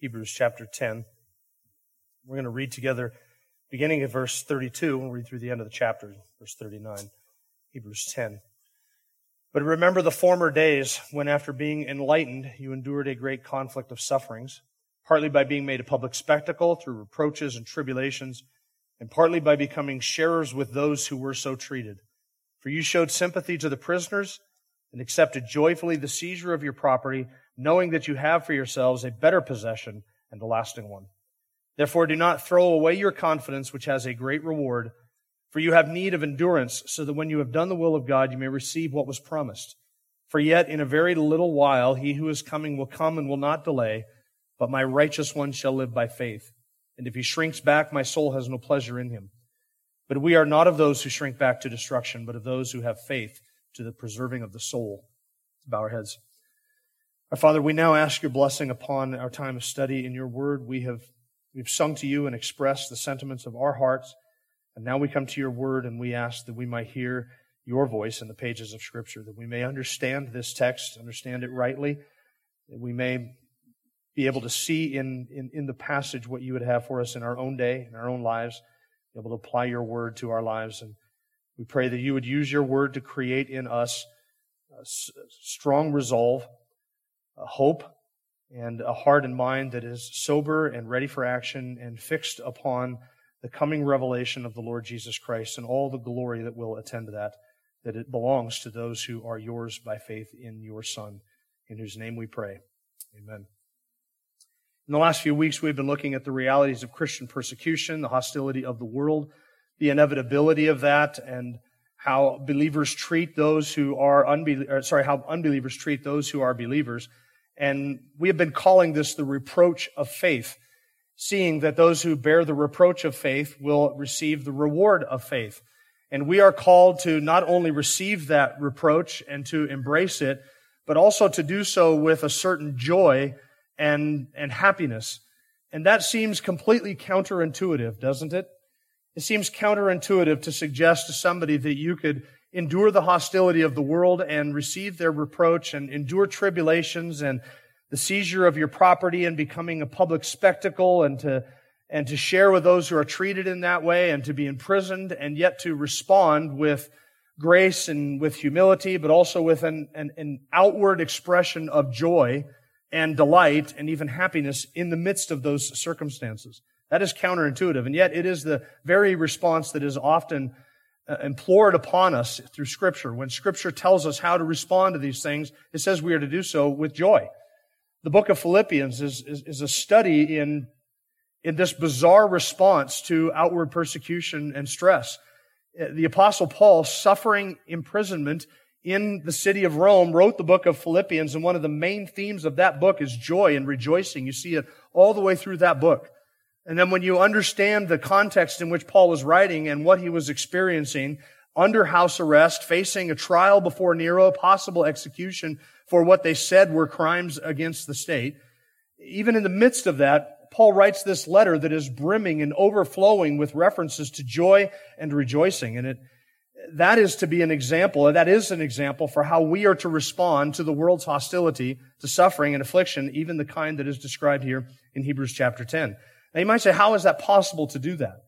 Hebrews chapter 10. We're going to read together beginning at verse 32. We'll read through the end of the chapter, verse 39. Hebrews 10. But remember the former days when, after being enlightened, you endured a great conflict of sufferings, partly by being made a public spectacle through reproaches and tribulations, and partly by becoming sharers with those who were so treated. For you showed sympathy to the prisoners and accepted joyfully the seizure of your property knowing that you have for yourselves a better possession and a lasting one. Therefore, do not throw away your confidence, which has a great reward, for you have need of endurance, so that when you have done the will of God, you may receive what was promised. For yet in a very little while, he who is coming will come and will not delay, but my righteous one shall live by faith. And if he shrinks back, my soul has no pleasure in him. But we are not of those who shrink back to destruction, but of those who have faith to the preserving of the soul. Let's bow our heads. Our Father, we now ask your blessing upon our time of study in your word. We have we've sung to you and expressed the sentiments of our hearts. And now we come to your word and we ask that we might hear your voice in the pages of Scripture, that we may understand this text, understand it rightly, that we may be able to see in, in, in the passage what you would have for us in our own day, in our own lives, be able to apply your word to our lives. And we pray that you would use your word to create in us a strong resolve hope and a heart and mind that is sober and ready for action and fixed upon the coming revelation of the Lord Jesus Christ and all the glory that will attend that, that it belongs to those who are yours by faith in your Son, in whose name we pray. Amen. In the last few weeks, we've been looking at the realities of Christian persecution, the hostility of the world, the inevitability of that, and how believers treat those who are unbelievers, sorry, how unbelievers treat those who are believers and we have been calling this the reproach of faith, seeing that those who bear the reproach of faith will receive the reward of faith. And we are called to not only receive that reproach and to embrace it, but also to do so with a certain joy and, and happiness. And that seems completely counterintuitive, doesn't it? It seems counterintuitive to suggest to somebody that you could endure the hostility of the world and receive their reproach and endure tribulations and the seizure of your property and becoming a public spectacle and to, and to share with those who are treated in that way and to be imprisoned and yet to respond with grace and with humility, but also with an, an, an outward expression of joy and delight and even happiness in the midst of those circumstances. That is counterintuitive. And yet it is the very response that is often implored upon us through Scripture. When Scripture tells us how to respond to these things, it says we are to do so with joy. The book of Philippians is, is, is a study in, in this bizarre response to outward persecution and stress. Uh, the apostle Paul, suffering imprisonment in the city of Rome, wrote the book of Philippians, and one of the main themes of that book is joy and rejoicing. You see it all the way through that book. And then when you understand the context in which Paul was writing and what he was experiencing under house arrest, facing a trial before Nero, possible execution for what they said were crimes against the state, even in the midst of that, Paul writes this letter that is brimming and overflowing with references to joy and rejoicing. And it, that is to be an example, that is an example for how we are to respond to the world's hostility, to suffering and affliction, even the kind that is described here in Hebrews chapter 10. Now you might say, how is that possible to do that?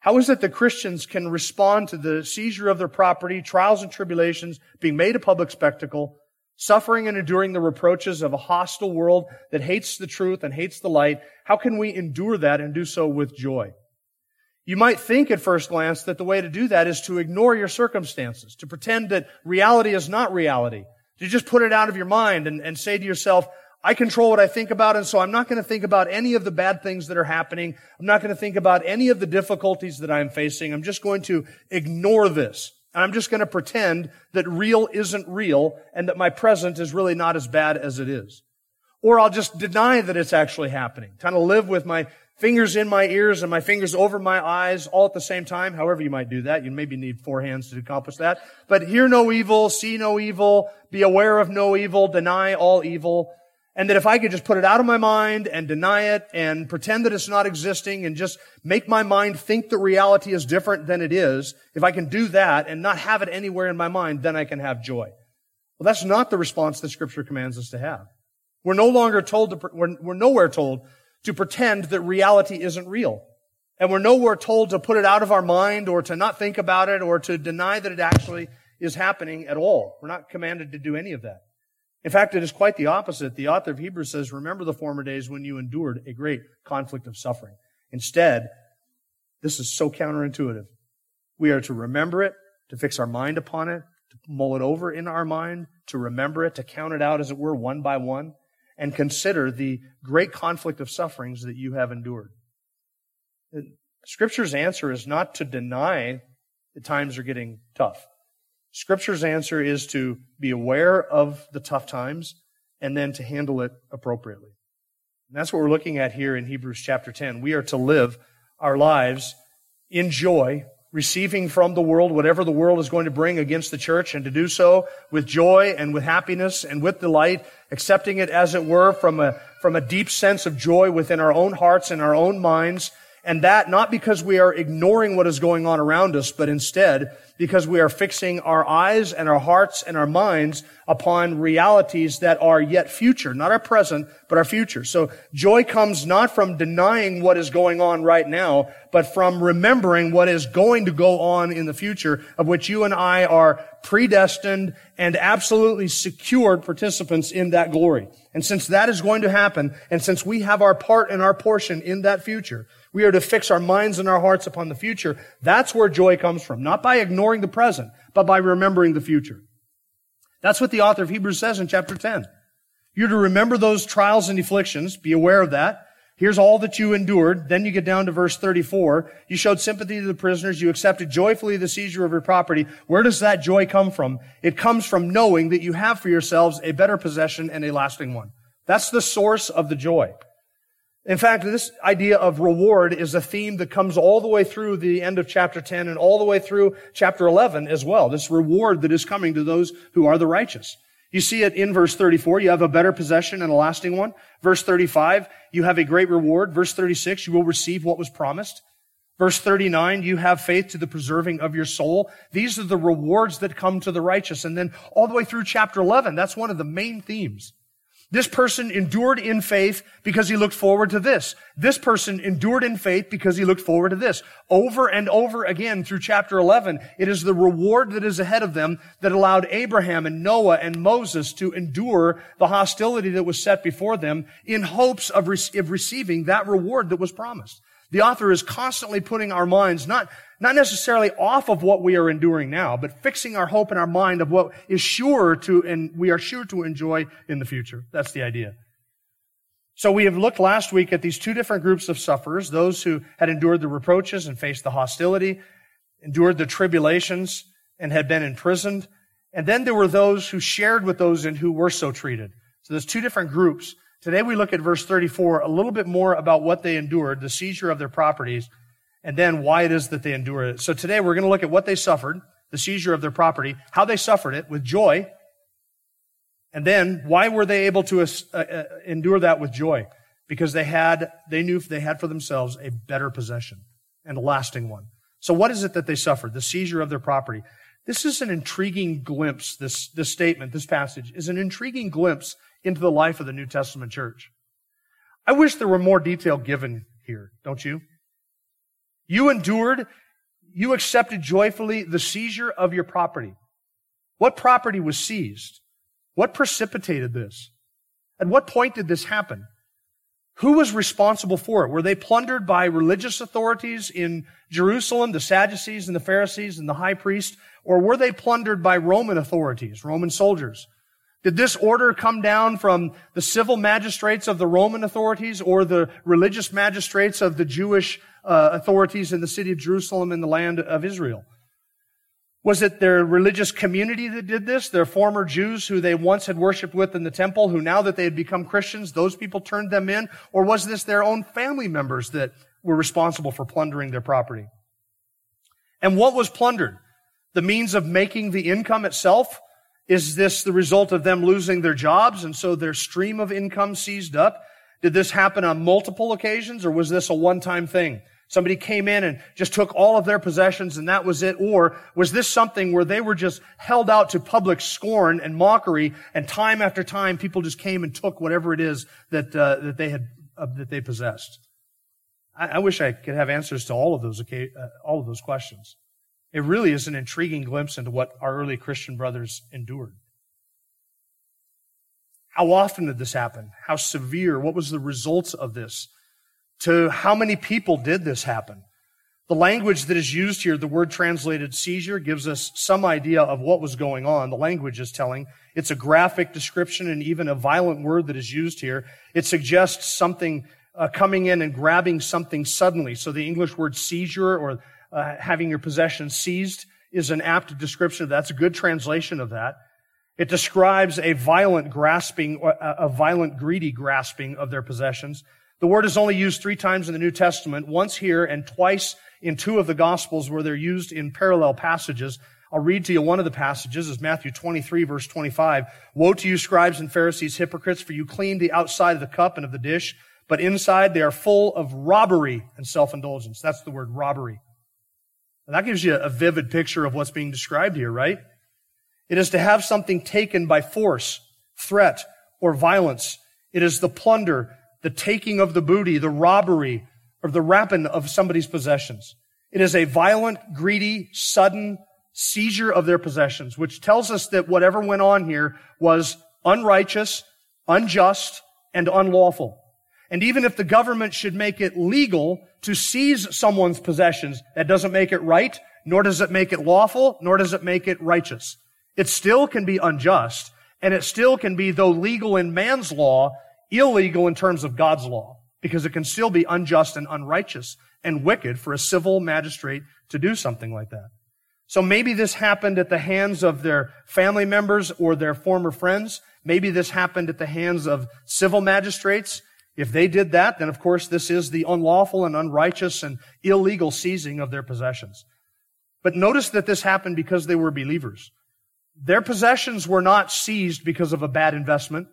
How is it that Christians can respond to the seizure of their property, trials and tribulations, being made a public spectacle, suffering and enduring the reproaches of a hostile world that hates the truth and hates the light? How can we endure that and do so with joy? You might think at first glance that the way to do that is to ignore your circumstances, to pretend that reality is not reality, to just put it out of your mind and, and say to yourself, I control what I think about, and so I'm not going to think about any of the bad things that are happening. I'm not going to think about any of the difficulties that I'm facing. I'm just going to ignore this. And I'm just going to pretend that real isn't real and that my present is really not as bad as it is. Or I'll just deny that it's actually happening. Kind of live with my fingers in my ears and my fingers over my eyes all at the same time. However you might do that. You maybe need four hands to accomplish that. But hear no evil, see no evil, be aware of no evil, deny all evil. And that if I could just put it out of my mind and deny it and pretend that it's not existing and just make my mind think that reality is different than it is, if I can do that and not have it anywhere in my mind, then I can have joy. Well, that's not the response that scripture commands us to have. We're no longer told to, we're, we're nowhere told to pretend that reality isn't real. And we're nowhere told to put it out of our mind or to not think about it or to deny that it actually is happening at all. We're not commanded to do any of that. In fact, it is quite the opposite. The author of Hebrews says, remember the former days when you endured a great conflict of suffering. Instead, this is so counterintuitive. We are to remember it, to fix our mind upon it, to mull it over in our mind, to remember it, to count it out, as it were, one by one, and consider the great conflict of sufferings that you have endured. Scripture's answer is not to deny that times are getting tough. Scripture's answer is to be aware of the tough times and then to handle it appropriately. And that's what we're looking at here in Hebrews chapter 10. We are to live our lives in joy receiving from the world whatever the world is going to bring against the church and to do so with joy and with happiness and with delight, accepting it as it were from a, from a deep sense of joy within our own hearts and our own minds. And that not because we are ignoring what is going on around us, but instead because we are fixing our eyes and our hearts and our minds upon realities that are yet future, not our present, but our future. So joy comes not from denying what is going on right now, but from remembering what is going to go on in the future, of which you and I are predestined and absolutely secured participants in that glory. And since that is going to happen, and since we have our part and our portion in that future, we are to fix our minds and our hearts upon the future. That's where joy comes from. Not by ignoring the present, but by remembering the future. That's what the author of Hebrews says in chapter 10. You're to remember those trials and afflictions. Be aware of that. Here's all that you endured. Then you get down to verse 34. You showed sympathy to the prisoners. You accepted joyfully the seizure of your property. Where does that joy come from? It comes from knowing that you have for yourselves a better possession and a lasting one. That's the source of the joy. In fact, this idea of reward is a theme that comes all the way through the end of chapter 10 and all the way through chapter 11 as well. This reward that is coming to those who are the righteous. You see it in verse 34. You have a better possession and a lasting one. Verse 35, you have a great reward. Verse 36, you will receive what was promised. Verse 39, you have faith to the preserving of your soul. These are the rewards that come to the righteous. And then all the way through chapter 11, that's one of the main themes. This person endured in faith because he looked forward to this. This person endured in faith because he looked forward to this. Over and over again through chapter 11, it is the reward that is ahead of them that allowed Abraham and Noah and Moses to endure the hostility that was set before them in hopes of, re- of receiving that reward that was promised. The author is constantly putting our minds not, not necessarily off of what we are enduring now, but fixing our hope in our mind of what is sure to, and we are sure to enjoy in the future. That's the idea. So we have looked last week at these two different groups of sufferers, those who had endured the reproaches and faced the hostility, endured the tribulations and had been imprisoned. And then there were those who shared with those and who were so treated. So there's two different groups. Today we look at verse 34, a little bit more about what they endured, the seizure of their properties, and then why it is that they endure it. So today we're going to look at what they suffered, the seizure of their property, how they suffered it with joy, and then why were they able to uh, uh, endure that with joy? Because they had, they knew they had for themselves a better possession and a lasting one. So what is it that they suffered? The seizure of their property. This is an intriguing glimpse, this, this statement, this passage is an intriguing glimpse into the life of the New Testament church. I wish there were more detail given here, don't you? You endured, you accepted joyfully the seizure of your property. What property was seized? What precipitated this? At what point did this happen? Who was responsible for it? Were they plundered by religious authorities in Jerusalem, the Sadducees and the Pharisees and the high priest? Or were they plundered by Roman authorities, Roman soldiers? Did this order come down from the civil magistrates of the Roman authorities or the religious magistrates of the Jewish uh, authorities in the city of Jerusalem and the land of Israel? Was it their religious community that did this? Their former Jews who they once had worshiped with in the temple, who now that they had become Christians, those people turned them in? Or was this their own family members that were responsible for plundering their property? And what was plundered? The means of making the income itself? Is this the result of them losing their jobs and so their stream of income seized up? Did this happen on multiple occasions or was this a one-time thing? Somebody came in and just took all of their possessions and that was it? Or was this something where they were just held out to public scorn and mockery and time after time people just came and took whatever it is that, uh, that they had, uh, that they possessed? I, I, wish I could have answers to all of those, uh, all of those questions. It really is an intriguing glimpse into what our early Christian brothers endured. How often did this happen? How severe? What was the results of this? to how many people did this happen. The language that is used here, the word translated seizure, gives us some idea of what was going on. The language is telling. It's a graphic description and even a violent word that is used here. It suggests something uh, coming in and grabbing something suddenly. So the English word seizure or uh, having your possessions seized is an apt description of that. That's a good translation of that. It describes a violent grasping, a violent greedy grasping of their possessions. The word is only used three times in the New Testament, once here and twice in two of the Gospels where they're used in parallel passages. I'll read to you one of the passages is Matthew 23 verse 25. Woe to you scribes and Pharisees, hypocrites, for you clean the outside of the cup and of the dish, but inside they are full of robbery and self-indulgence. That's the word robbery. And that gives you a vivid picture of what's being described here, right? It is to have something taken by force, threat, or violence. It is the plunder the taking of the booty, the robbery, or the rapine of somebody's possessions. It is a violent, greedy, sudden seizure of their possessions, which tells us that whatever went on here was unrighteous, unjust, and unlawful. And even if the government should make it legal to seize someone's possessions, that doesn't make it right, nor does it make it lawful, nor does it make it righteous. It still can be unjust, and it still can be, though legal in man's law, illegal in terms of God's law because it can still be unjust and unrighteous and wicked for a civil magistrate to do something like that. So maybe this happened at the hands of their family members or their former friends. Maybe this happened at the hands of civil magistrates. If they did that, then of course this is the unlawful and unrighteous and illegal seizing of their possessions. But notice that this happened because they were believers. Their possessions were not seized because of a bad investment.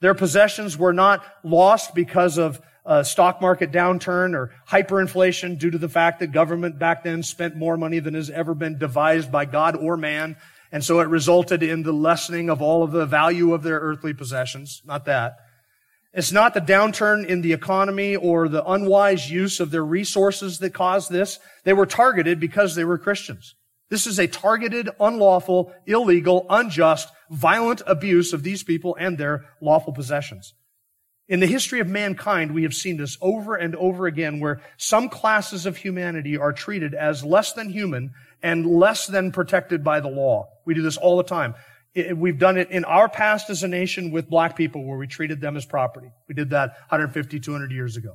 Their possessions were not lost because of a stock market downturn or hyperinflation due to the fact that government back then spent more money than has ever been devised by God or man. And so it resulted in the lessening of all of the value of their earthly possessions. Not that. It's not the downturn in the economy or the unwise use of their resources that caused this. They were targeted because they were Christians. This is a targeted, unlawful, illegal, unjust, violent abuse of these people and their lawful possessions. In the history of mankind, we have seen this over and over again where some classes of humanity are treated as less than human and less than protected by the law. We do this all the time. We've done it in our past as a nation with black people where we treated them as property. We did that 150, 200 years ago.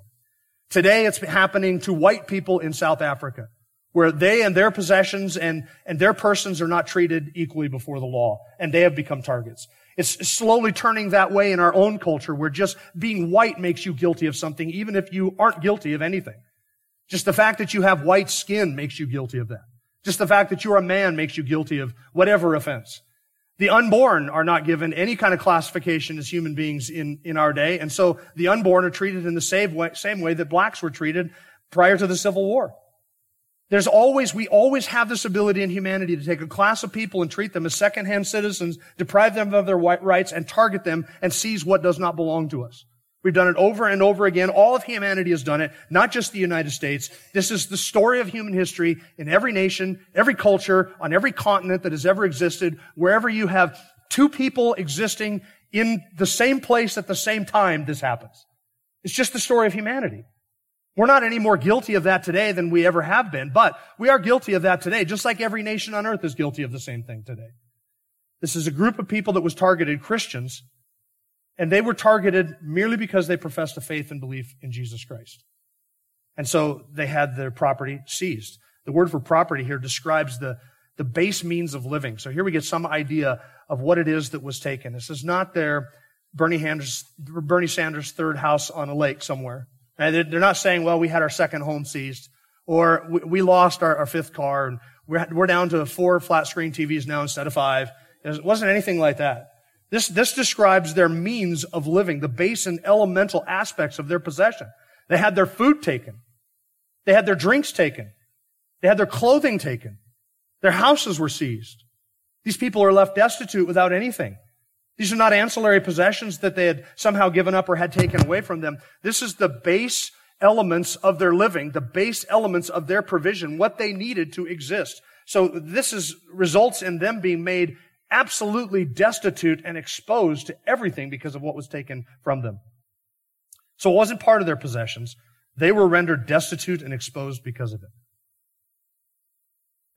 Today it's happening to white people in South Africa where they and their possessions and, and their persons are not treated equally before the law, and they have become targets. It's slowly turning that way in our own culture where just being white makes you guilty of something, even if you aren't guilty of anything. Just the fact that you have white skin makes you guilty of that. Just the fact that you're a man makes you guilty of whatever offense. The unborn are not given any kind of classification as human beings in, in our day, and so the unborn are treated in the same way, same way that blacks were treated prior to the Civil War. There's always, we always have this ability in humanity to take a class of people and treat them as secondhand citizens, deprive them of their white rights, and target them and seize what does not belong to us. We've done it over and over again. All of humanity has done it, not just the United States. This is the story of human history in every nation, every culture, on every continent that has ever existed. Wherever you have two people existing in the same place at the same time, this happens. It's just the story of humanity. We're not any more guilty of that today than we ever have been, but we are guilty of that today, just like every nation on earth is guilty of the same thing today. This is a group of people that was targeted Christians, and they were targeted merely because they professed a faith and belief in Jesus Christ. And so they had their property seized. The word for property here describes the, the base means of living. So here we get some idea of what it is that was taken. This is not their Bernie, Sanders, Bernie Sanders' third house on a lake somewhere. And they're not saying, well, we had our second home seized, or we lost our, our fifth car, and we're, we're down to four flat screen TVs now instead of five. It wasn't anything like that. This, this describes their means of living, the base and elemental aspects of their possession. They had their food taken. They had their drinks taken. They had their clothing taken. Their houses were seized. These people are left destitute without anything. These are not ancillary possessions that they had somehow given up or had taken away from them. This is the base elements of their living, the base elements of their provision, what they needed to exist. So this is, results in them being made absolutely destitute and exposed to everything because of what was taken from them. So it wasn't part of their possessions. They were rendered destitute and exposed because of it.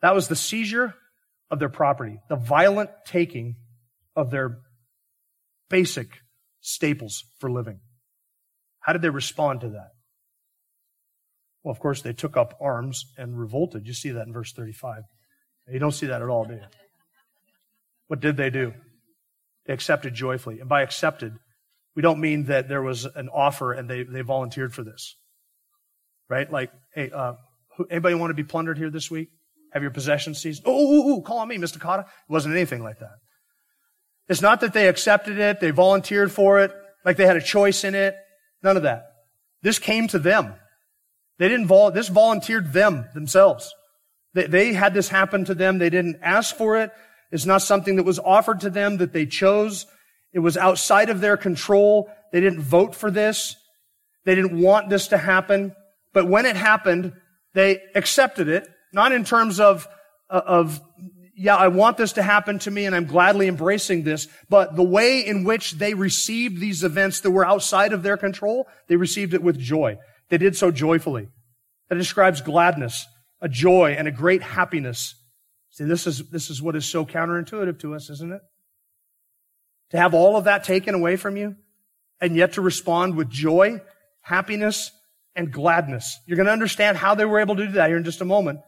That was the seizure of their property, the violent taking of their basic staples for living. How did they respond to that? Well, of course, they took up arms and revolted. You see that in verse 35. You don't see that at all, do you? What did they do? They accepted joyfully. And by accepted, we don't mean that there was an offer and they, they volunteered for this. Right? Like, hey, uh, anybody want to be plundered here this week? Have your possessions seized? Oh, ooh, ooh, call on me, Mr. Kotter. It wasn't anything like that. It's not that they accepted it, they volunteered for it, like they had a choice in it. None of that. This came to them. They didn't vol- this volunteered them themselves. They, they had this happen to them. They didn't ask for it. It's not something that was offered to them that they chose. It was outside of their control. They didn't vote for this. They didn't want this to happen. But when it happened, they accepted it not in terms of, uh, of, yeah, I want this to happen to me and I'm gladly embracing this, but the way in which they received these events that were outside of their control, they received it with joy. They did so joyfully. That describes gladness, a joy, and a great happiness. See, this is, this is what is so counterintuitive to us, isn't it? To have all of that taken away from you and yet to respond with joy, happiness, and gladness. You're going to understand how they were able to do that here in just a moment.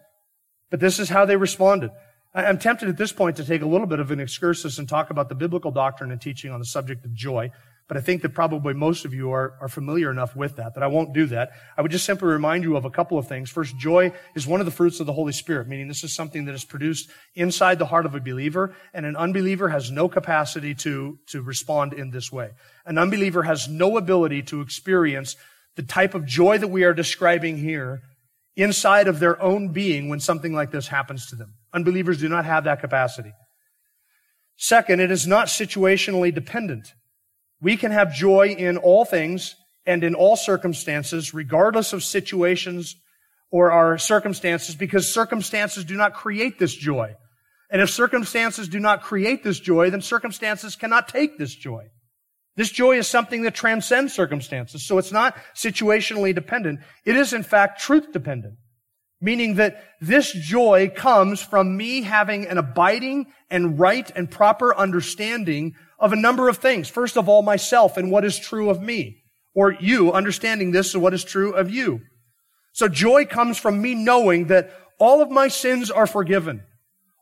But this is how they responded. I'm tempted at this point to take a little bit of an excursus and talk about the biblical doctrine and teaching on the subject of joy. But I think that probably most of you are, are familiar enough with that, that I won't do that. I would just simply remind you of a couple of things. First, joy is one of the fruits of the Holy Spirit, meaning this is something that is produced inside the heart of a believer, and an unbeliever has no capacity to, to respond in this way. An unbeliever has no ability to experience the type of joy that we are describing here inside of their own being when something like this happens to them. Unbelievers do not have that capacity. Second, it is not situationally dependent. We can have joy in all things and in all circumstances, regardless of situations or our circumstances, because circumstances do not create this joy. And if circumstances do not create this joy, then circumstances cannot take this joy. This joy is something that transcends circumstances. So it's not situationally dependent. It is in fact truth dependent. Meaning that this joy comes from me having an abiding and right and proper understanding of a number of things. First of all, myself and what is true of me. Or you understanding this and what is true of you. So joy comes from me knowing that all of my sins are forgiven.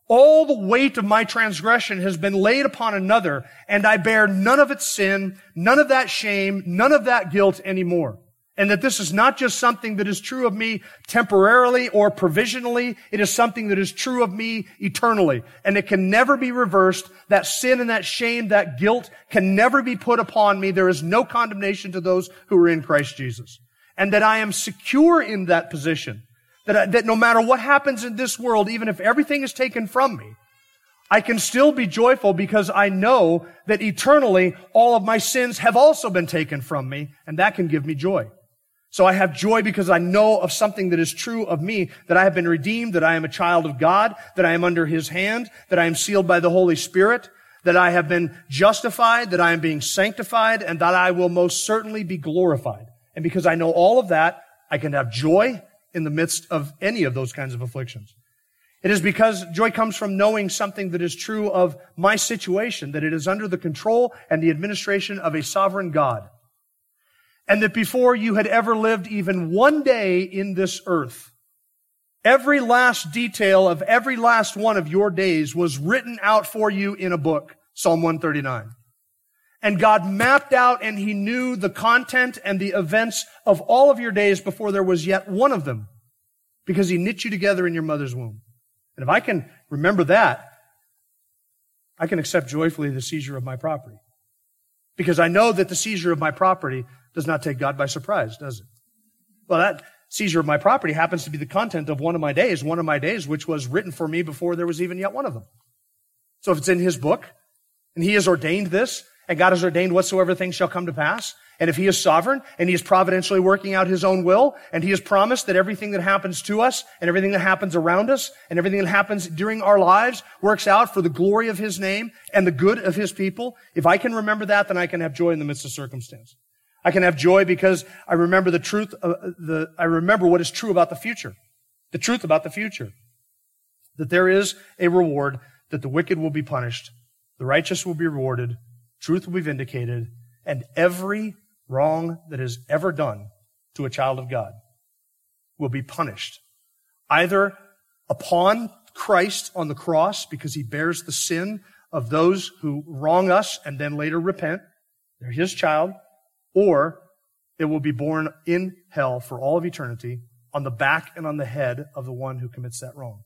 All the weight of my transgression has been laid upon another, and I bear none of its sin, none of that shame, none of that guilt anymore. And that this is not just something that is true of me temporarily or provisionally. It is something that is true of me eternally. And it can never be reversed. That sin and that shame, that guilt can never be put upon me. There is no condemnation to those who are in Christ Jesus. And that I am secure in that position. That, I, that no matter what happens in this world, even if everything is taken from me, I can still be joyful because I know that eternally all of my sins have also been taken from me, and that can give me joy. So I have joy because I know of something that is true of me, that I have been redeemed, that I am a child of God, that I am under His hand, that I am sealed by the Holy Spirit, that I have been justified, that I am being sanctified, and that I will most certainly be glorified. And because I know all of that, I can have joy in the midst of any of those kinds of afflictions. It is because joy comes from knowing something that is true of my situation, that it is under the control and the administration of a sovereign God. And that before you had ever lived even one day in this earth, Every last detail of every last one of your days was written out for you in a book, Psalm 139. And God mapped out and he knew the content and the events of all of your days before there was yet one of them because he knit you together in your mother's womb. And if I can remember that, I can accept joyfully the seizure of my property. Because I know that the seizure of my property does not take God by surprise, does it? Well, that seizure of my property happens to be the content of one of my days, one of my days which was written for me before there was even yet one of them. So if it's in his book, and he has ordained this, and God has ordained whatsoever things shall come to pass, and if he is sovereign and he is providentially working out his own will and he has promised that everything that happens to us and everything that happens around us and everything that happens during our lives works out for the glory of his name and the good of his people, if I can remember that, then I can have joy in the midst of circumstance. I can have joy because I remember the truth, of the, I remember what is true about the future. The truth about the future. That there is a reward, that the wicked will be punished, the righteous will be rewarded, truth will be vindicated, and every wrong that is ever done to a child of God will be punished. Either upon Christ on the cross because he bears the sin of those who wrong us and then later repent. They're his child. Or it will be borne in hell for all of eternity on the back and on the head of the one who commits that wrong.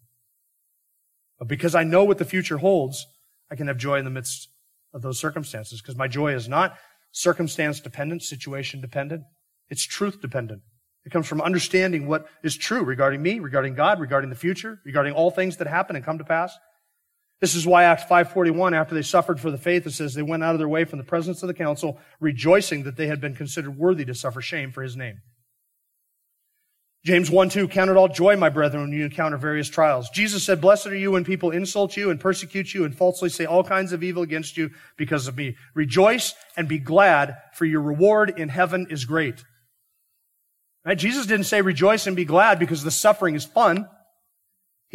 But because I know what the future holds, I can have joy in the midst of those circumstances because my joy is not circumstance dependent, situation dependent. It's truth dependent. It comes from understanding what is true regarding me, regarding God, regarding the future, regarding all things that happen and come to pass. This is why Acts 5:41 after they suffered for the faith it says they went out of their way from the presence of the council rejoicing that they had been considered worthy to suffer shame for his name. James 1 2, count it all joy, my brethren, when you encounter various trials. Jesus said, Blessed are you when people insult you and persecute you and falsely say all kinds of evil against you because of me. Rejoice and be glad, for your reward in heaven is great. Right? Jesus didn't say rejoice and be glad because the suffering is fun.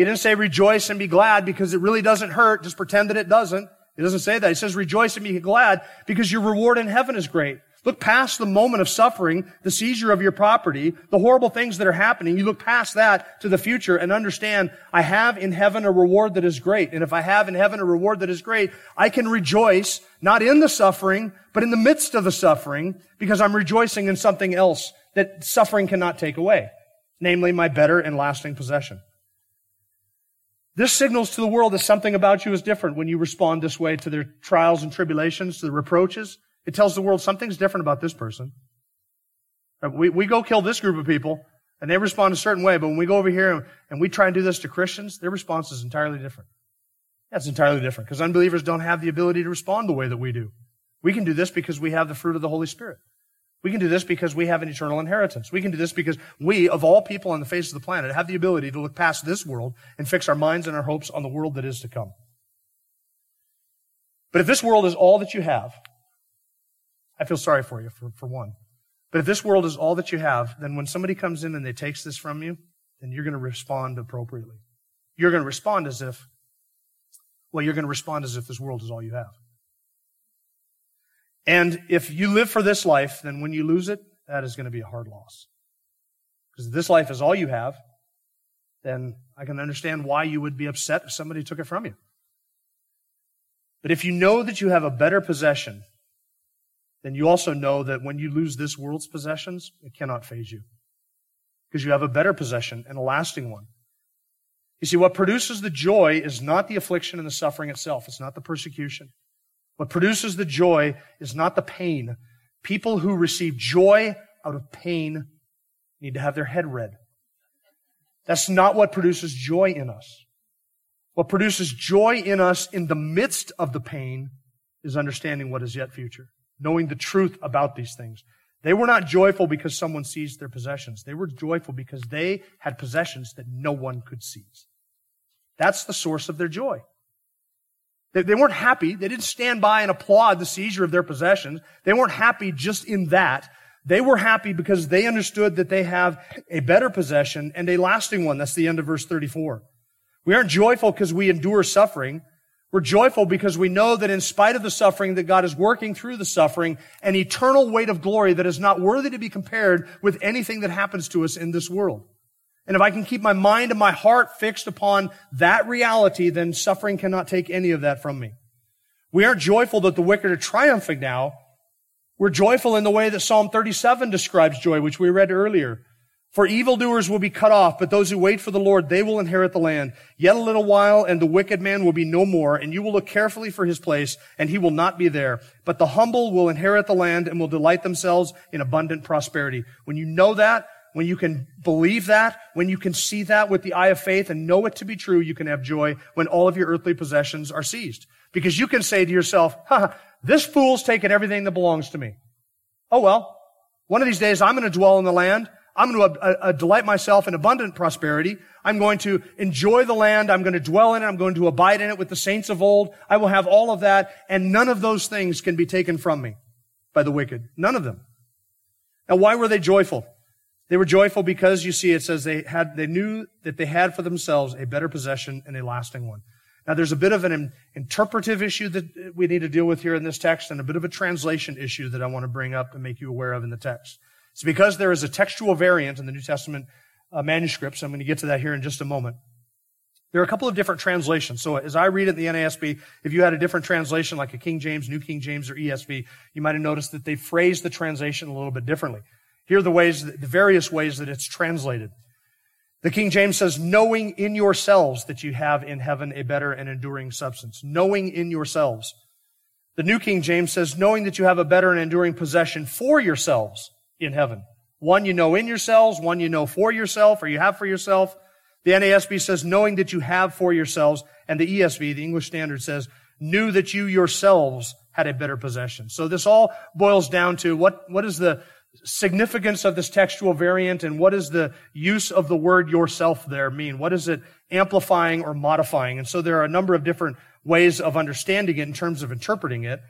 He didn't say rejoice and be glad because it really doesn't hurt. Just pretend that it doesn't. He doesn't say that. He says rejoice and be glad because your reward in heaven is great. Look past the moment of suffering, the seizure of your property, the horrible things that are happening. You look past that to the future and understand, I have in heaven a reward that is great. And if I have in heaven a reward that is great, I can rejoice not in the suffering, but in the midst of the suffering because I'm rejoicing in something else that suffering cannot take away. Namely, my better and lasting possession. This signals to the world that something about you is different when you respond this way to their trials and tribulations, to the reproaches. It tells the world something's different about this person. We, we go kill this group of people and they respond a certain way, but when we go over here and we try and do this to Christians, their response is entirely different. That's entirely different because unbelievers don't have the ability to respond the way that we do. We can do this because we have the fruit of the Holy Spirit. We can do this because we have an eternal inheritance. We can do this because we, of all people on the face of the planet, have the ability to look past this world and fix our minds and our hopes on the world that is to come. But if this world is all that you have, I feel sorry for you, for, for one. But if this world is all that you have, then when somebody comes in and they takes this from you, then you're going to respond appropriately. You're going to respond as if, well, you're going to respond as if this world is all you have. And if you live for this life, then when you lose it, that is going to be a hard loss. Because this life is all you have, then I can understand why you would be upset if somebody took it from you. But if you know that you have a better possession then you also know that when you lose this world's possessions, it cannot faze you. Because you have a better possession and a lasting one. You see, what produces the joy is not the affliction and the suffering itself. It's not the persecution. What produces the joy is not the pain. People who receive joy out of pain need to have their head read. That's not what produces joy in us. What produces joy in us in the midst of the pain is understanding what is yet future knowing the truth about these things. They were not joyful because someone seized their possessions. They were joyful because they had possessions that no one could seize. That's the source of their joy. They, they, weren't happy. They didn't stand by and applaud the seizure of their possessions. They weren't happy just in that. They were happy because they understood that they have a better possession and a lasting one. That's the end of verse 34. We aren't joyful because we endure suffering. We're joyful because we know that in spite of the suffering, that God is working through the suffering an eternal weight of glory that is not worthy to be compared with anything that happens to us in this world. And if I can keep my mind and my heart fixed upon that reality, then suffering cannot take any of that from me. We aren't joyful that the wicked are triumphing now. We're joyful in the way that Psalm 37 describes joy, which we read earlier. For evildoers will be cut off, but those who wait for the Lord, they will inherit the land. Yet a little while, and the wicked man will be no more, and you will look carefully for his place, and he will not be there. But the humble will inherit the land and will delight themselves in abundant prosperity. When you know that, when you can believe that, when you can see that with the eye of faith and know it to be true, you can have joy when all of your earthly possessions are seized. Because you can say to yourself, ha, this fool's taken everything that belongs to me. Oh well, one of these days I'm going to dwell in the land. I'm going to uh, uh, delight myself in abundant prosperity. I'm going to enjoy the land. I'm going to dwell in it. I'm going to abide in it with the saints of old. I will have all of that. And none of those things can be taken from me by the wicked. None of them. Now, why were they joyful? They were joyful because you see, it says they had, they knew that they had for themselves a better possession and a lasting one. Now there's a bit of an interpretive issue that we need to deal with here in this text and a bit of a translation issue that I want to bring up and make you aware of in the text. It's because there is a textual variant in the New Testament uh, manuscripts. I'm going to get to that here in just a moment. There are a couple of different translations. So as I read it in the NASB, if you had a different translation like a King James, New King James, or ESV, you might have noticed that they phrased the translation a little bit differently. Here are the ways, the various ways that it's translated. The King James says, knowing in yourselves that you have in heaven a better and enduring substance. Knowing in yourselves. The New King James says, knowing that you have a better and enduring possession for yourselves in heaven. One you know in yourselves, one you know for yourself, or you have for yourself. The NASB says, knowing that you have for yourselves. And the ESV, the English Standard says, knew that you yourselves had a better possession. So this all boils down to what, what is the, significance of this textual variant and what does the use of the word yourself there mean? What is it amplifying or modifying? And so there are a number of different ways of understanding it in terms of interpreting it.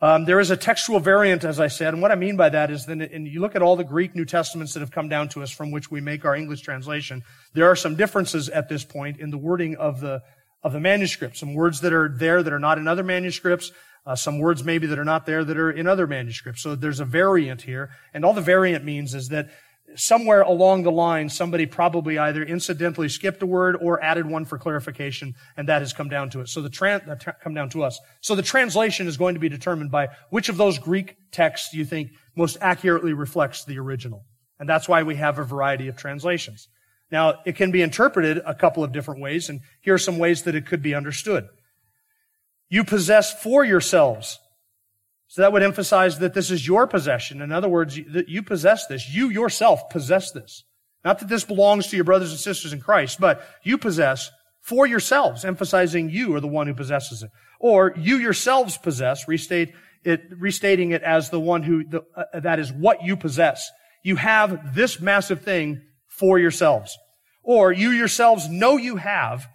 Um, there is a textual variant, as I said, and what I mean by that is that, and you look at all the Greek New Testaments that have come down to us from which we make our English translation, there are some differences at this point in the wording of the of the manuscript. Some words that are there that are not in other manuscripts. Uh, some words maybe that are not there that are in other manuscripts. So there's a variant here. And all the variant means is that somewhere along the line, somebody probably either incidentally skipped a word or added one for clarification, and that has come down to it. So the tran- uh, come down to us. So the translation is going to be determined by which of those Greek texts you think most accurately reflects the original. And that's why we have a variety of translations. Now, it can be interpreted a couple of different ways, and here are some ways that it could be understood you possess for yourselves. So that would emphasize that this is your possession. In other words, that you possess this. You yourself possess this. Not that this belongs to your brothers and sisters in Christ, but you possess for yourselves, emphasizing you are the one who possesses it. Or you yourselves possess, restate it, restating it as the one who, the, uh, that is what you possess. You have this massive thing for yourselves. Or you yourselves know you have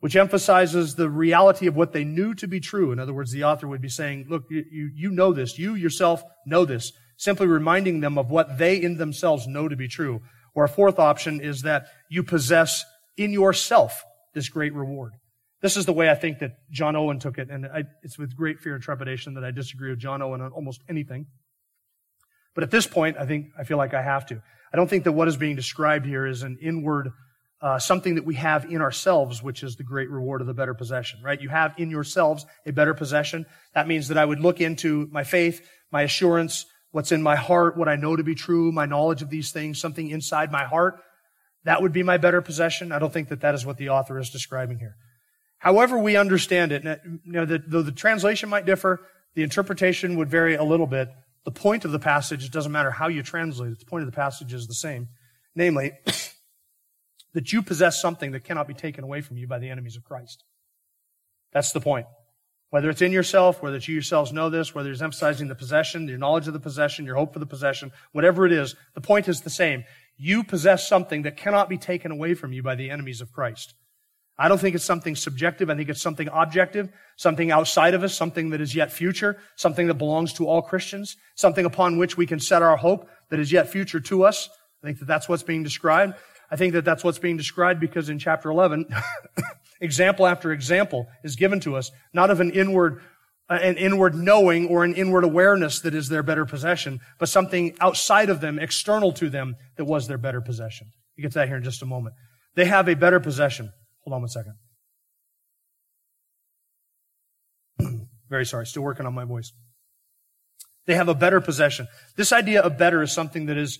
which emphasizes the reality of what they knew to be true. In other words, the author would be saying, look, you, you know this. You yourself know this. Simply reminding them of what they in themselves know to be true. Or a fourth option is that you possess in yourself this great reward. This is the way I think that John Owen took it, and I, it's with great fear and trepidation that I disagree with John Owen on almost anything. But at this point, I think, I feel like I have to. I don't think that what is being described here is an inward uh, something that we have in ourselves, which is the great reward of the better possession, right? You have in yourselves a better possession. That means that I would look into my faith, my assurance, what's in my heart, what I know to be true, my knowledge of these things, something inside my heart. That would be my better possession. I don't think that that is what the author is describing here. However we understand it, you know, the, though the translation might differ, the interpretation would vary a little bit. The point of the passage, it doesn't matter how you translate it, the point of the passage is the same. Namely, that you possess something that cannot be taken away from you by the enemies of Christ. That's the point. Whether it's in yourself, whether it's you yourselves know this, whether it's emphasizing the possession, your knowledge of the possession, your hope for the possession, whatever it is, the point is the same. You possess something that cannot be taken away from you by the enemies of Christ. I don't think it's something subjective. I think it's something objective, something outside of us, something that is yet future, something that belongs to all Christians, something upon which we can set our hope that is yet future to us. I think that that's what's being described. I think that that's what's being described because in chapter 11, example after example is given to us, not of an inward, uh, an inward knowing or an inward awareness that is their better possession, but something outside of them, external to them, that was their better possession. We get to that here in just a moment. They have a better possession. Hold on one second. Very sorry, still working on my voice. They have a better possession. This idea of better is something that is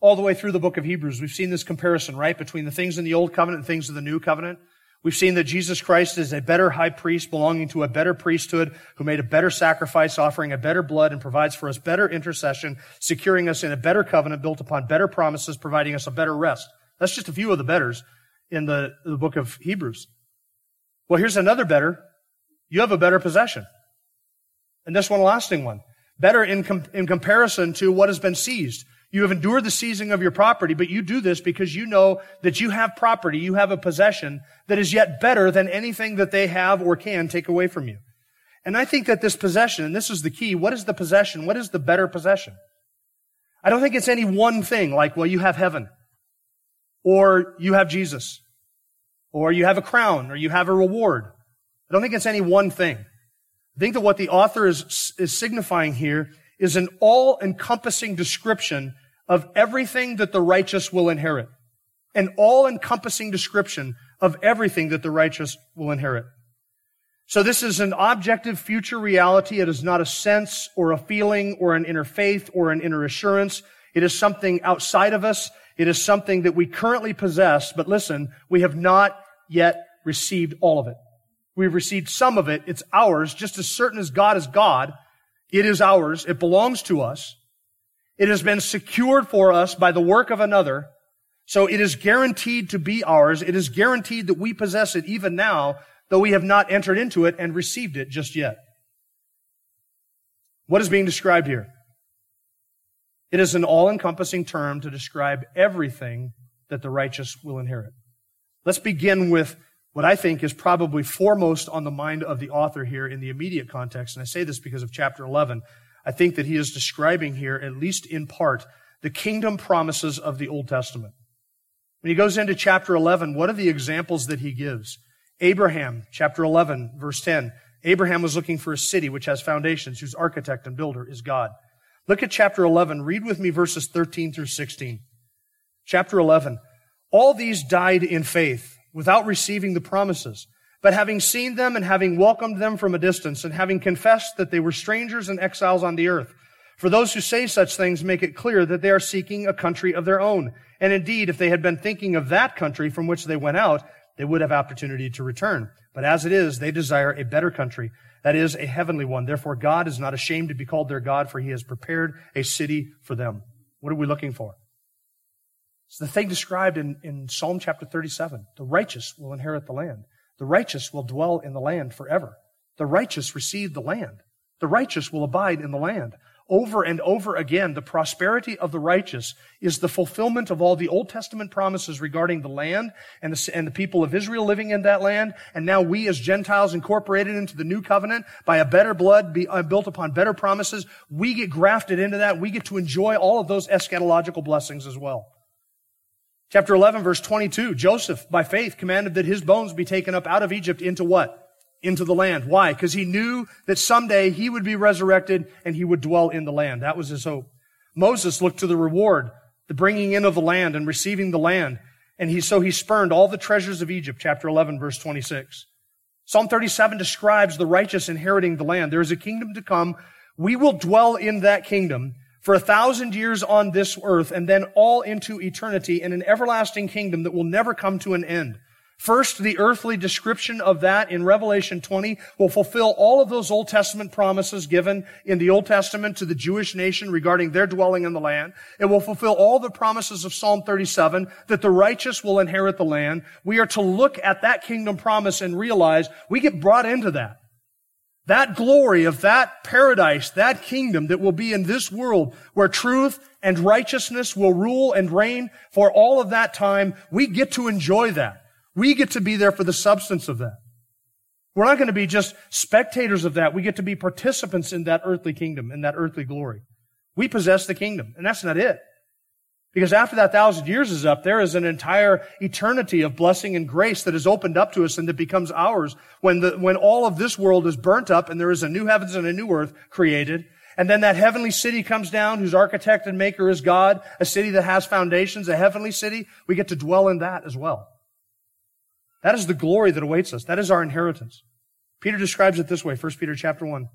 all the way through the book of Hebrews. We've seen this comparison, right, between the things in the old covenant and things of the new covenant. We've seen that Jesus Christ is a better high priest belonging to a better priesthood who made a better sacrifice, offering a better blood and provides for us better intercession, securing us in a better covenant built upon better promises, providing us a better rest. That's just a few of the betters in the, the book of Hebrews. Well, here's another better. You have a better possession. And this one, a lasting one. Better in, com- in comparison to what has been seized. You have endured the seizing of your property, but you do this because you know that you have property, you have a possession that is yet better than anything that they have or can take away from you. And I think that this possession, and this is the key, what is the possession? What is the better possession? I don't think it's any one thing like, well, you have heaven, or you have Jesus, or you have a crown, or you have a reward. I don't think it's any one thing. I think that what the author is, is signifying here is an all-encompassing description of everything that the righteous will inherit. An all-encompassing description of everything that the righteous will inherit. So this is an objective future reality. It is not a sense or a feeling or an inner faith or an inner assurance. It is something outside of us. It is something that we currently possess, but listen, we have not yet received all of it. We've received some of it. It's ours, just as certain as God is God. It is ours. It belongs to us. It has been secured for us by the work of another. So it is guaranteed to be ours. It is guaranteed that we possess it even now, though we have not entered into it and received it just yet. What is being described here? It is an all-encompassing term to describe everything that the righteous will inherit. Let's begin with what I think is probably foremost on the mind of the author here in the immediate context, and I say this because of chapter 11, I think that he is describing here, at least in part, the kingdom promises of the Old Testament. When he goes into chapter 11, what are the examples that he gives? Abraham, chapter 11, verse 10. Abraham was looking for a city which has foundations, whose architect and builder is God. Look at chapter 11. Read with me verses 13 through 16. Chapter 11. All these died in faith without receiving the promises. But having seen them and having welcomed them from a distance and having confessed that they were strangers and exiles on the earth, for those who say such things make it clear that they are seeking a country of their own. And indeed, if they had been thinking of that country from which they went out, they would have opportunity to return. But as it is, they desire a better country, that is, a heavenly one. Therefore, God is not ashamed to be called their God, for he has prepared a city for them. What are we looking for? It's the thing described in, in Psalm chapter 37. The righteous will inherit the land. The righteous will dwell in the land forever. The righteous receive the land. The righteous will abide in the land. Over and over again, the prosperity of the righteous is the fulfillment of all the Old Testament promises regarding the land and the, and the people of Israel living in that land. And now we as Gentiles incorporated into the new covenant by a better blood be, uh, built upon better promises, we get grafted into that. We get to enjoy all of those eschatological blessings as well. Chapter 11, verse 22, Joseph, by faith, commanded that his bones be taken up out of Egypt into what? Into the land. Why? Because he knew that someday he would be resurrected and he would dwell in the land. That was his hope. Moses looked to the reward, the bringing in of the land and receiving the land. And he, so he spurned all the treasures of Egypt, chapter 11, verse 26. Psalm 37 describes the righteous inheriting the land. There is a kingdom to come. We will dwell in that kingdom for a thousand years on this earth and then all into eternity in an everlasting kingdom that will never come to an end. First, the earthly description of that in Revelation 20 will fulfill all of those Old Testament promises given in the Old Testament to the Jewish nation regarding their dwelling in the land. It will fulfill all the promises of Psalm 37 that the righteous will inherit the land. We are to look at that kingdom promise and realize we get brought into that. That glory of that paradise, that kingdom that will be in this world where truth and righteousness will rule and reign for all of that time, we get to enjoy that. We get to be there for the substance of that. We're not going to be just spectators of that. We get to be participants in that earthly kingdom and that earthly glory. We possess the kingdom, and that's not it. Because after that thousand years is up, there is an entire eternity of blessing and grace that is opened up to us and that becomes ours when the, when all of this world is burnt up and there is a new heavens and a new earth created. And then that heavenly city comes down whose architect and maker is God, a city that has foundations, a heavenly city. We get to dwell in that as well. That is the glory that awaits us. That is our inheritance. Peter describes it this way, 1 Peter chapter 1.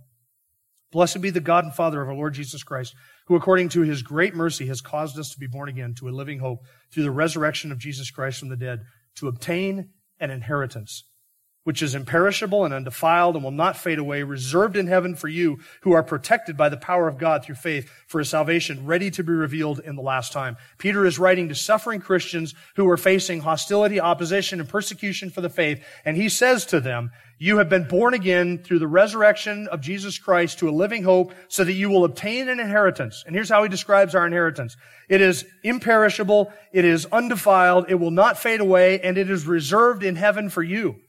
Blessed be the God and Father of our Lord Jesus Christ, who according to his great mercy has caused us to be born again to a living hope through the resurrection of Jesus Christ from the dead, to obtain an inheritance which is imperishable and undefiled and will not fade away, reserved in heaven for you who are protected by the power of God through faith for a salvation ready to be revealed in the last time. Peter is writing to suffering Christians who are facing hostility, opposition, and persecution for the faith. And he says to them, you have been born again through the resurrection of Jesus Christ to a living hope so that you will obtain an inheritance. And here's how he describes our inheritance. It is imperishable. It is undefiled. It will not fade away and it is reserved in heaven for you.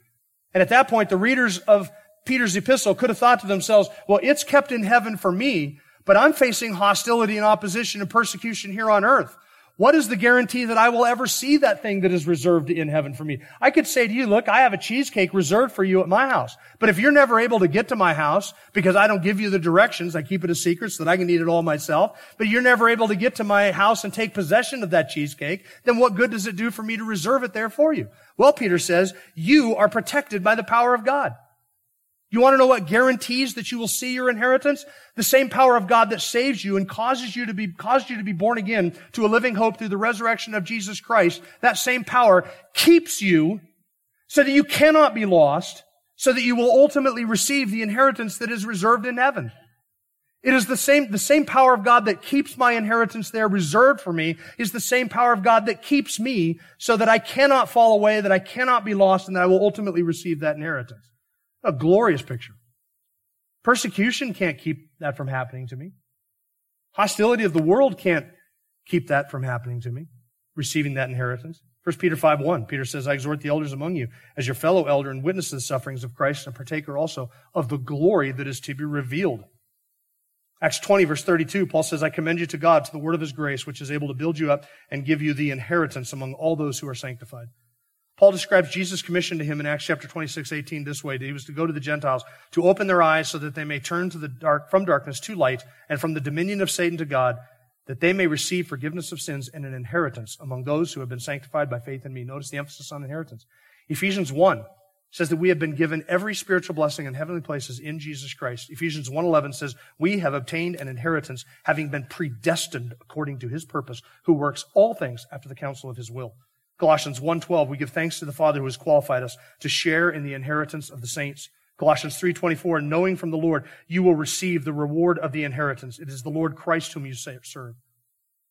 And at that point, the readers of Peter's epistle could have thought to themselves, well, it's kept in heaven for me, but I'm facing hostility and opposition and persecution here on earth. What is the guarantee that I will ever see that thing that is reserved in heaven for me? I could say to you, look, I have a cheesecake reserved for you at my house. But if you're never able to get to my house because I don't give you the directions, I keep it a secret so that I can eat it all myself, but you're never able to get to my house and take possession of that cheesecake, then what good does it do for me to reserve it there for you? Well, Peter says, you are protected by the power of God. You want to know what guarantees that you will see your inheritance? The same power of God that saves you and causes you to be, caused you to be born again to a living hope through the resurrection of Jesus Christ. That same power keeps you so that you cannot be lost, so that you will ultimately receive the inheritance that is reserved in heaven. It is the same, the same power of God that keeps my inheritance there reserved for me is the same power of God that keeps me so that I cannot fall away, that I cannot be lost, and that I will ultimately receive that inheritance. A glorious picture. Persecution can't keep that from happening to me. Hostility of the world can't keep that from happening to me, receiving that inheritance. 1 Peter 5 1, Peter says, I exhort the elders among you as your fellow elder and witness of the sufferings of Christ and partaker also of the glory that is to be revealed. Acts 20 verse 32, Paul says, I commend you to God, to the word of his grace, which is able to build you up and give you the inheritance among all those who are sanctified. Paul describes Jesus' commission to him in Acts chapter 26, 18 this way. That he was to go to the Gentiles to open their eyes so that they may turn to the dark, from darkness to light and from the dominion of Satan to God, that they may receive forgiveness of sins and an inheritance among those who have been sanctified by faith in me. Notice the emphasis on inheritance. Ephesians 1 says that we have been given every spiritual blessing in heavenly places in Jesus Christ. Ephesians 1:11 says, "We have obtained an inheritance having been predestined according to his purpose, who works all things after the counsel of his will." Colossians 1:12 we give thanks to the Father who has qualified us to share in the inheritance of the saints. Colossians 3:24 knowing from the Lord you will receive the reward of the inheritance. It is the Lord Christ whom you serve.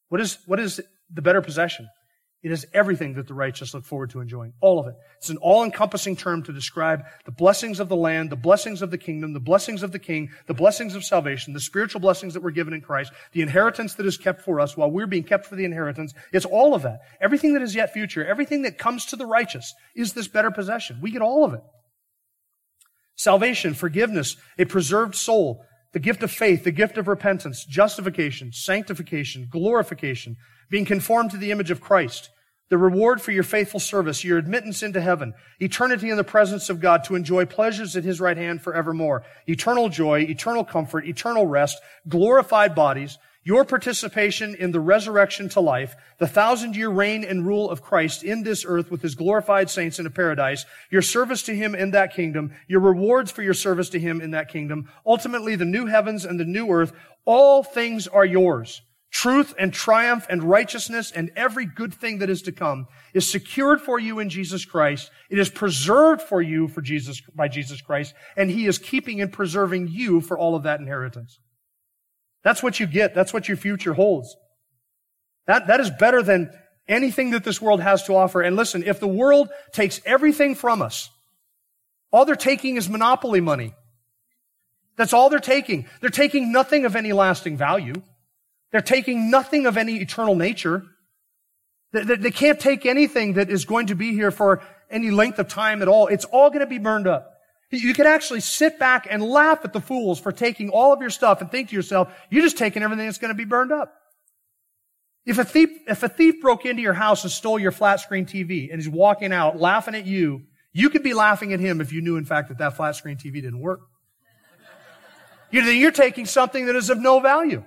What is what is the better possession? It is everything that the righteous look forward to enjoying. All of it. It's an all-encompassing term to describe the blessings of the land, the blessings of the kingdom, the blessings of the king, the blessings of salvation, the spiritual blessings that we're given in Christ, the inheritance that is kept for us while we're being kept for the inheritance. It's all of that. Everything that is yet future, everything that comes to the righteous is this better possession. We get all of it. Salvation, forgiveness, a preserved soul, the gift of faith, the gift of repentance, justification, sanctification, glorification, being conformed to the image of Christ, the reward for your faithful service, your admittance into heaven, eternity in the presence of God to enjoy pleasures at his right hand forevermore, eternal joy, eternal comfort, eternal rest, glorified bodies, your participation in the resurrection to life, the thousand year reign and rule of Christ in this earth with his glorified saints in a paradise, your service to him in that kingdom, your rewards for your service to him in that kingdom, ultimately the new heavens and the new earth, all things are yours. Truth and triumph and righteousness and every good thing that is to come is secured for you in Jesus Christ. It is preserved for you for Jesus, by Jesus Christ, and He is keeping and preserving you for all of that inheritance. That's what you get. That's what your future holds. That, that is better than anything that this world has to offer. And listen, if the world takes everything from us, all they're taking is monopoly money. That's all they're taking. They're taking nothing of any lasting value. They're taking nothing of any eternal nature. They, can't take anything that is going to be here for any length of time at all. It's all going to be burned up. You can actually sit back and laugh at the fools for taking all of your stuff and think to yourself, you're just taking everything that's going to be burned up. If a thief, if a thief broke into your house and stole your flat screen TV and he's walking out laughing at you, you could be laughing at him if you knew in fact that that flat screen TV didn't work. You're taking something that is of no value.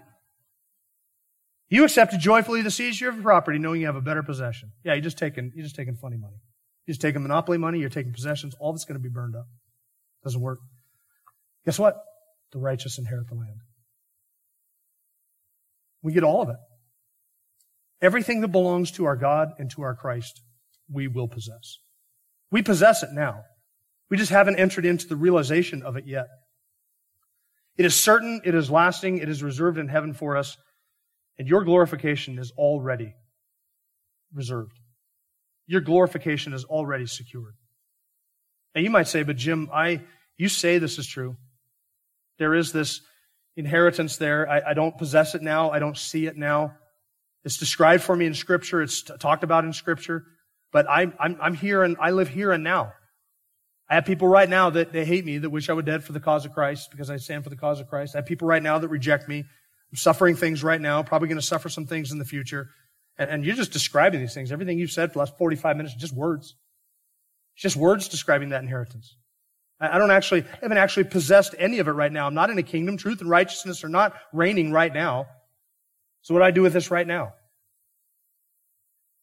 You accepted joyfully the seizure of property, knowing you have a better possession. Yeah, you're just taking, you're just taking funny money. You're just taking monopoly money, you're taking possessions, all that's going to be burned up. Doesn't work. Guess what? The righteous inherit the land. We get all of it. Everything that belongs to our God and to our Christ, we will possess. We possess it now. We just haven't entered into the realization of it yet. It is certain, it is lasting, it is reserved in heaven for us, and your glorification is already reserved. Your glorification is already secured. Now you might say, but Jim, I, you say this is true. There is this inheritance there. I, I don't possess it now. I don't see it now. It's described for me in Scripture. It's t- talked about in Scripture. But I, I'm, I'm here and I live here and now. I have people right now that they hate me, that wish I were dead for the cause of Christ because I stand for the cause of Christ. I have people right now that reject me. I'm suffering things right now, probably going to suffer some things in the future. And, and, you're just describing these things. Everything you've said for the last 45 minutes is just words. It's just words describing that inheritance. I, I don't actually, I haven't actually possessed any of it right now. I'm not in a kingdom. Truth and righteousness are not reigning right now. So what do I do with this right now?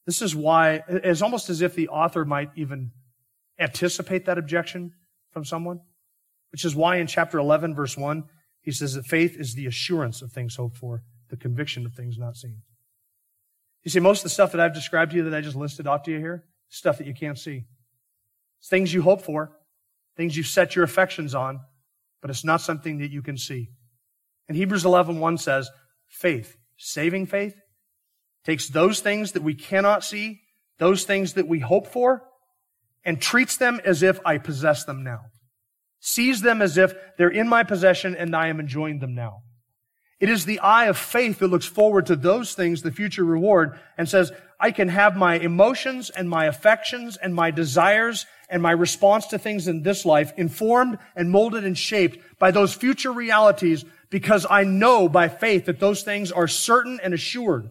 This is why, it's almost as if the author might even anticipate that objection from someone, which is why in chapter 11, verse 1, he says that faith is the assurance of things hoped for, the conviction of things not seen. You see, most of the stuff that I've described to you that I just listed off to you here, stuff that you can't see. It's things you hope for, things you set your affections on, but it's not something that you can see. And Hebrews 11, 1 says, faith Saving faith takes those things that we cannot see, those things that we hope for, and treats them as if I possess them now. Sees them as if they're in my possession and I am enjoying them now. It is the eye of faith that looks forward to those things, the future reward, and says, I can have my emotions and my affections and my desires and my response to things in this life informed and molded and shaped by those future realities because I know by faith that those things are certain and assured.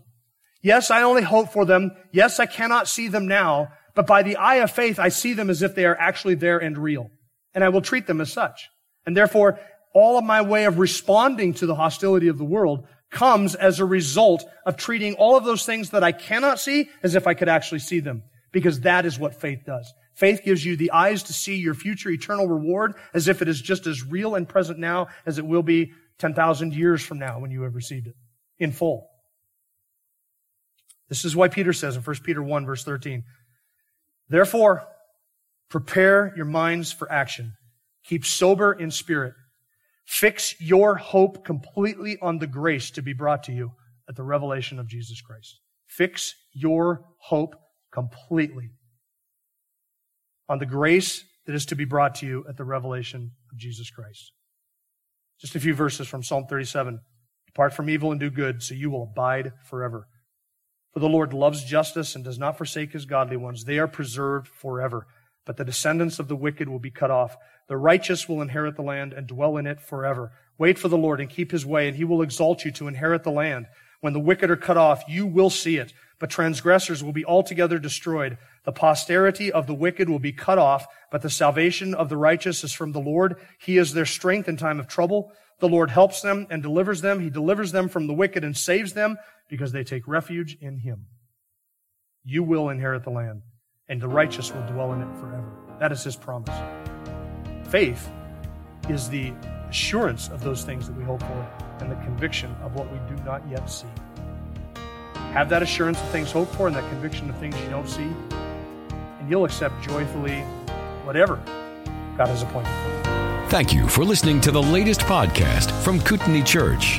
Yes, I only hope for them. Yes, I cannot see them now, but by the eye of faith, I see them as if they are actually there and real. And I will treat them as such. And therefore, all of my way of responding to the hostility of the world comes as a result of treating all of those things that I cannot see as if I could actually see them. Because that is what faith does. Faith gives you the eyes to see your future eternal reward as if it is just as real and present now as it will be 10,000 years from now when you have received it in full. This is why Peter says in 1 Peter 1 verse 13, Therefore, prepare your minds for action. Keep sober in spirit. Fix your hope completely on the grace to be brought to you at the revelation of Jesus Christ. Fix your hope completely on the grace that is to be brought to you at the revelation of Jesus Christ. Just a few verses from Psalm 37. Depart from evil and do good, so you will abide forever. For the Lord loves justice and does not forsake his godly ones. They are preserved forever. But the descendants of the wicked will be cut off. The righteous will inherit the land and dwell in it forever. Wait for the Lord and keep his way, and he will exalt you to inherit the land. When the wicked are cut off, you will see it, but transgressors will be altogether destroyed. The posterity of the wicked will be cut off, but the salvation of the righteous is from the Lord. He is their strength in time of trouble. The Lord helps them and delivers them. He delivers them from the wicked and saves them because they take refuge in Him. You will inherit the land, and the righteous will dwell in it forever. That is His promise. Faith is the assurance of those things that we hope for and the conviction of what we do not yet see. Have that assurance of things hoped for and that conviction of things you don't see and you'll accept joyfully whatever God has appointed. Thank you for listening to the latest podcast from Kootenai Church.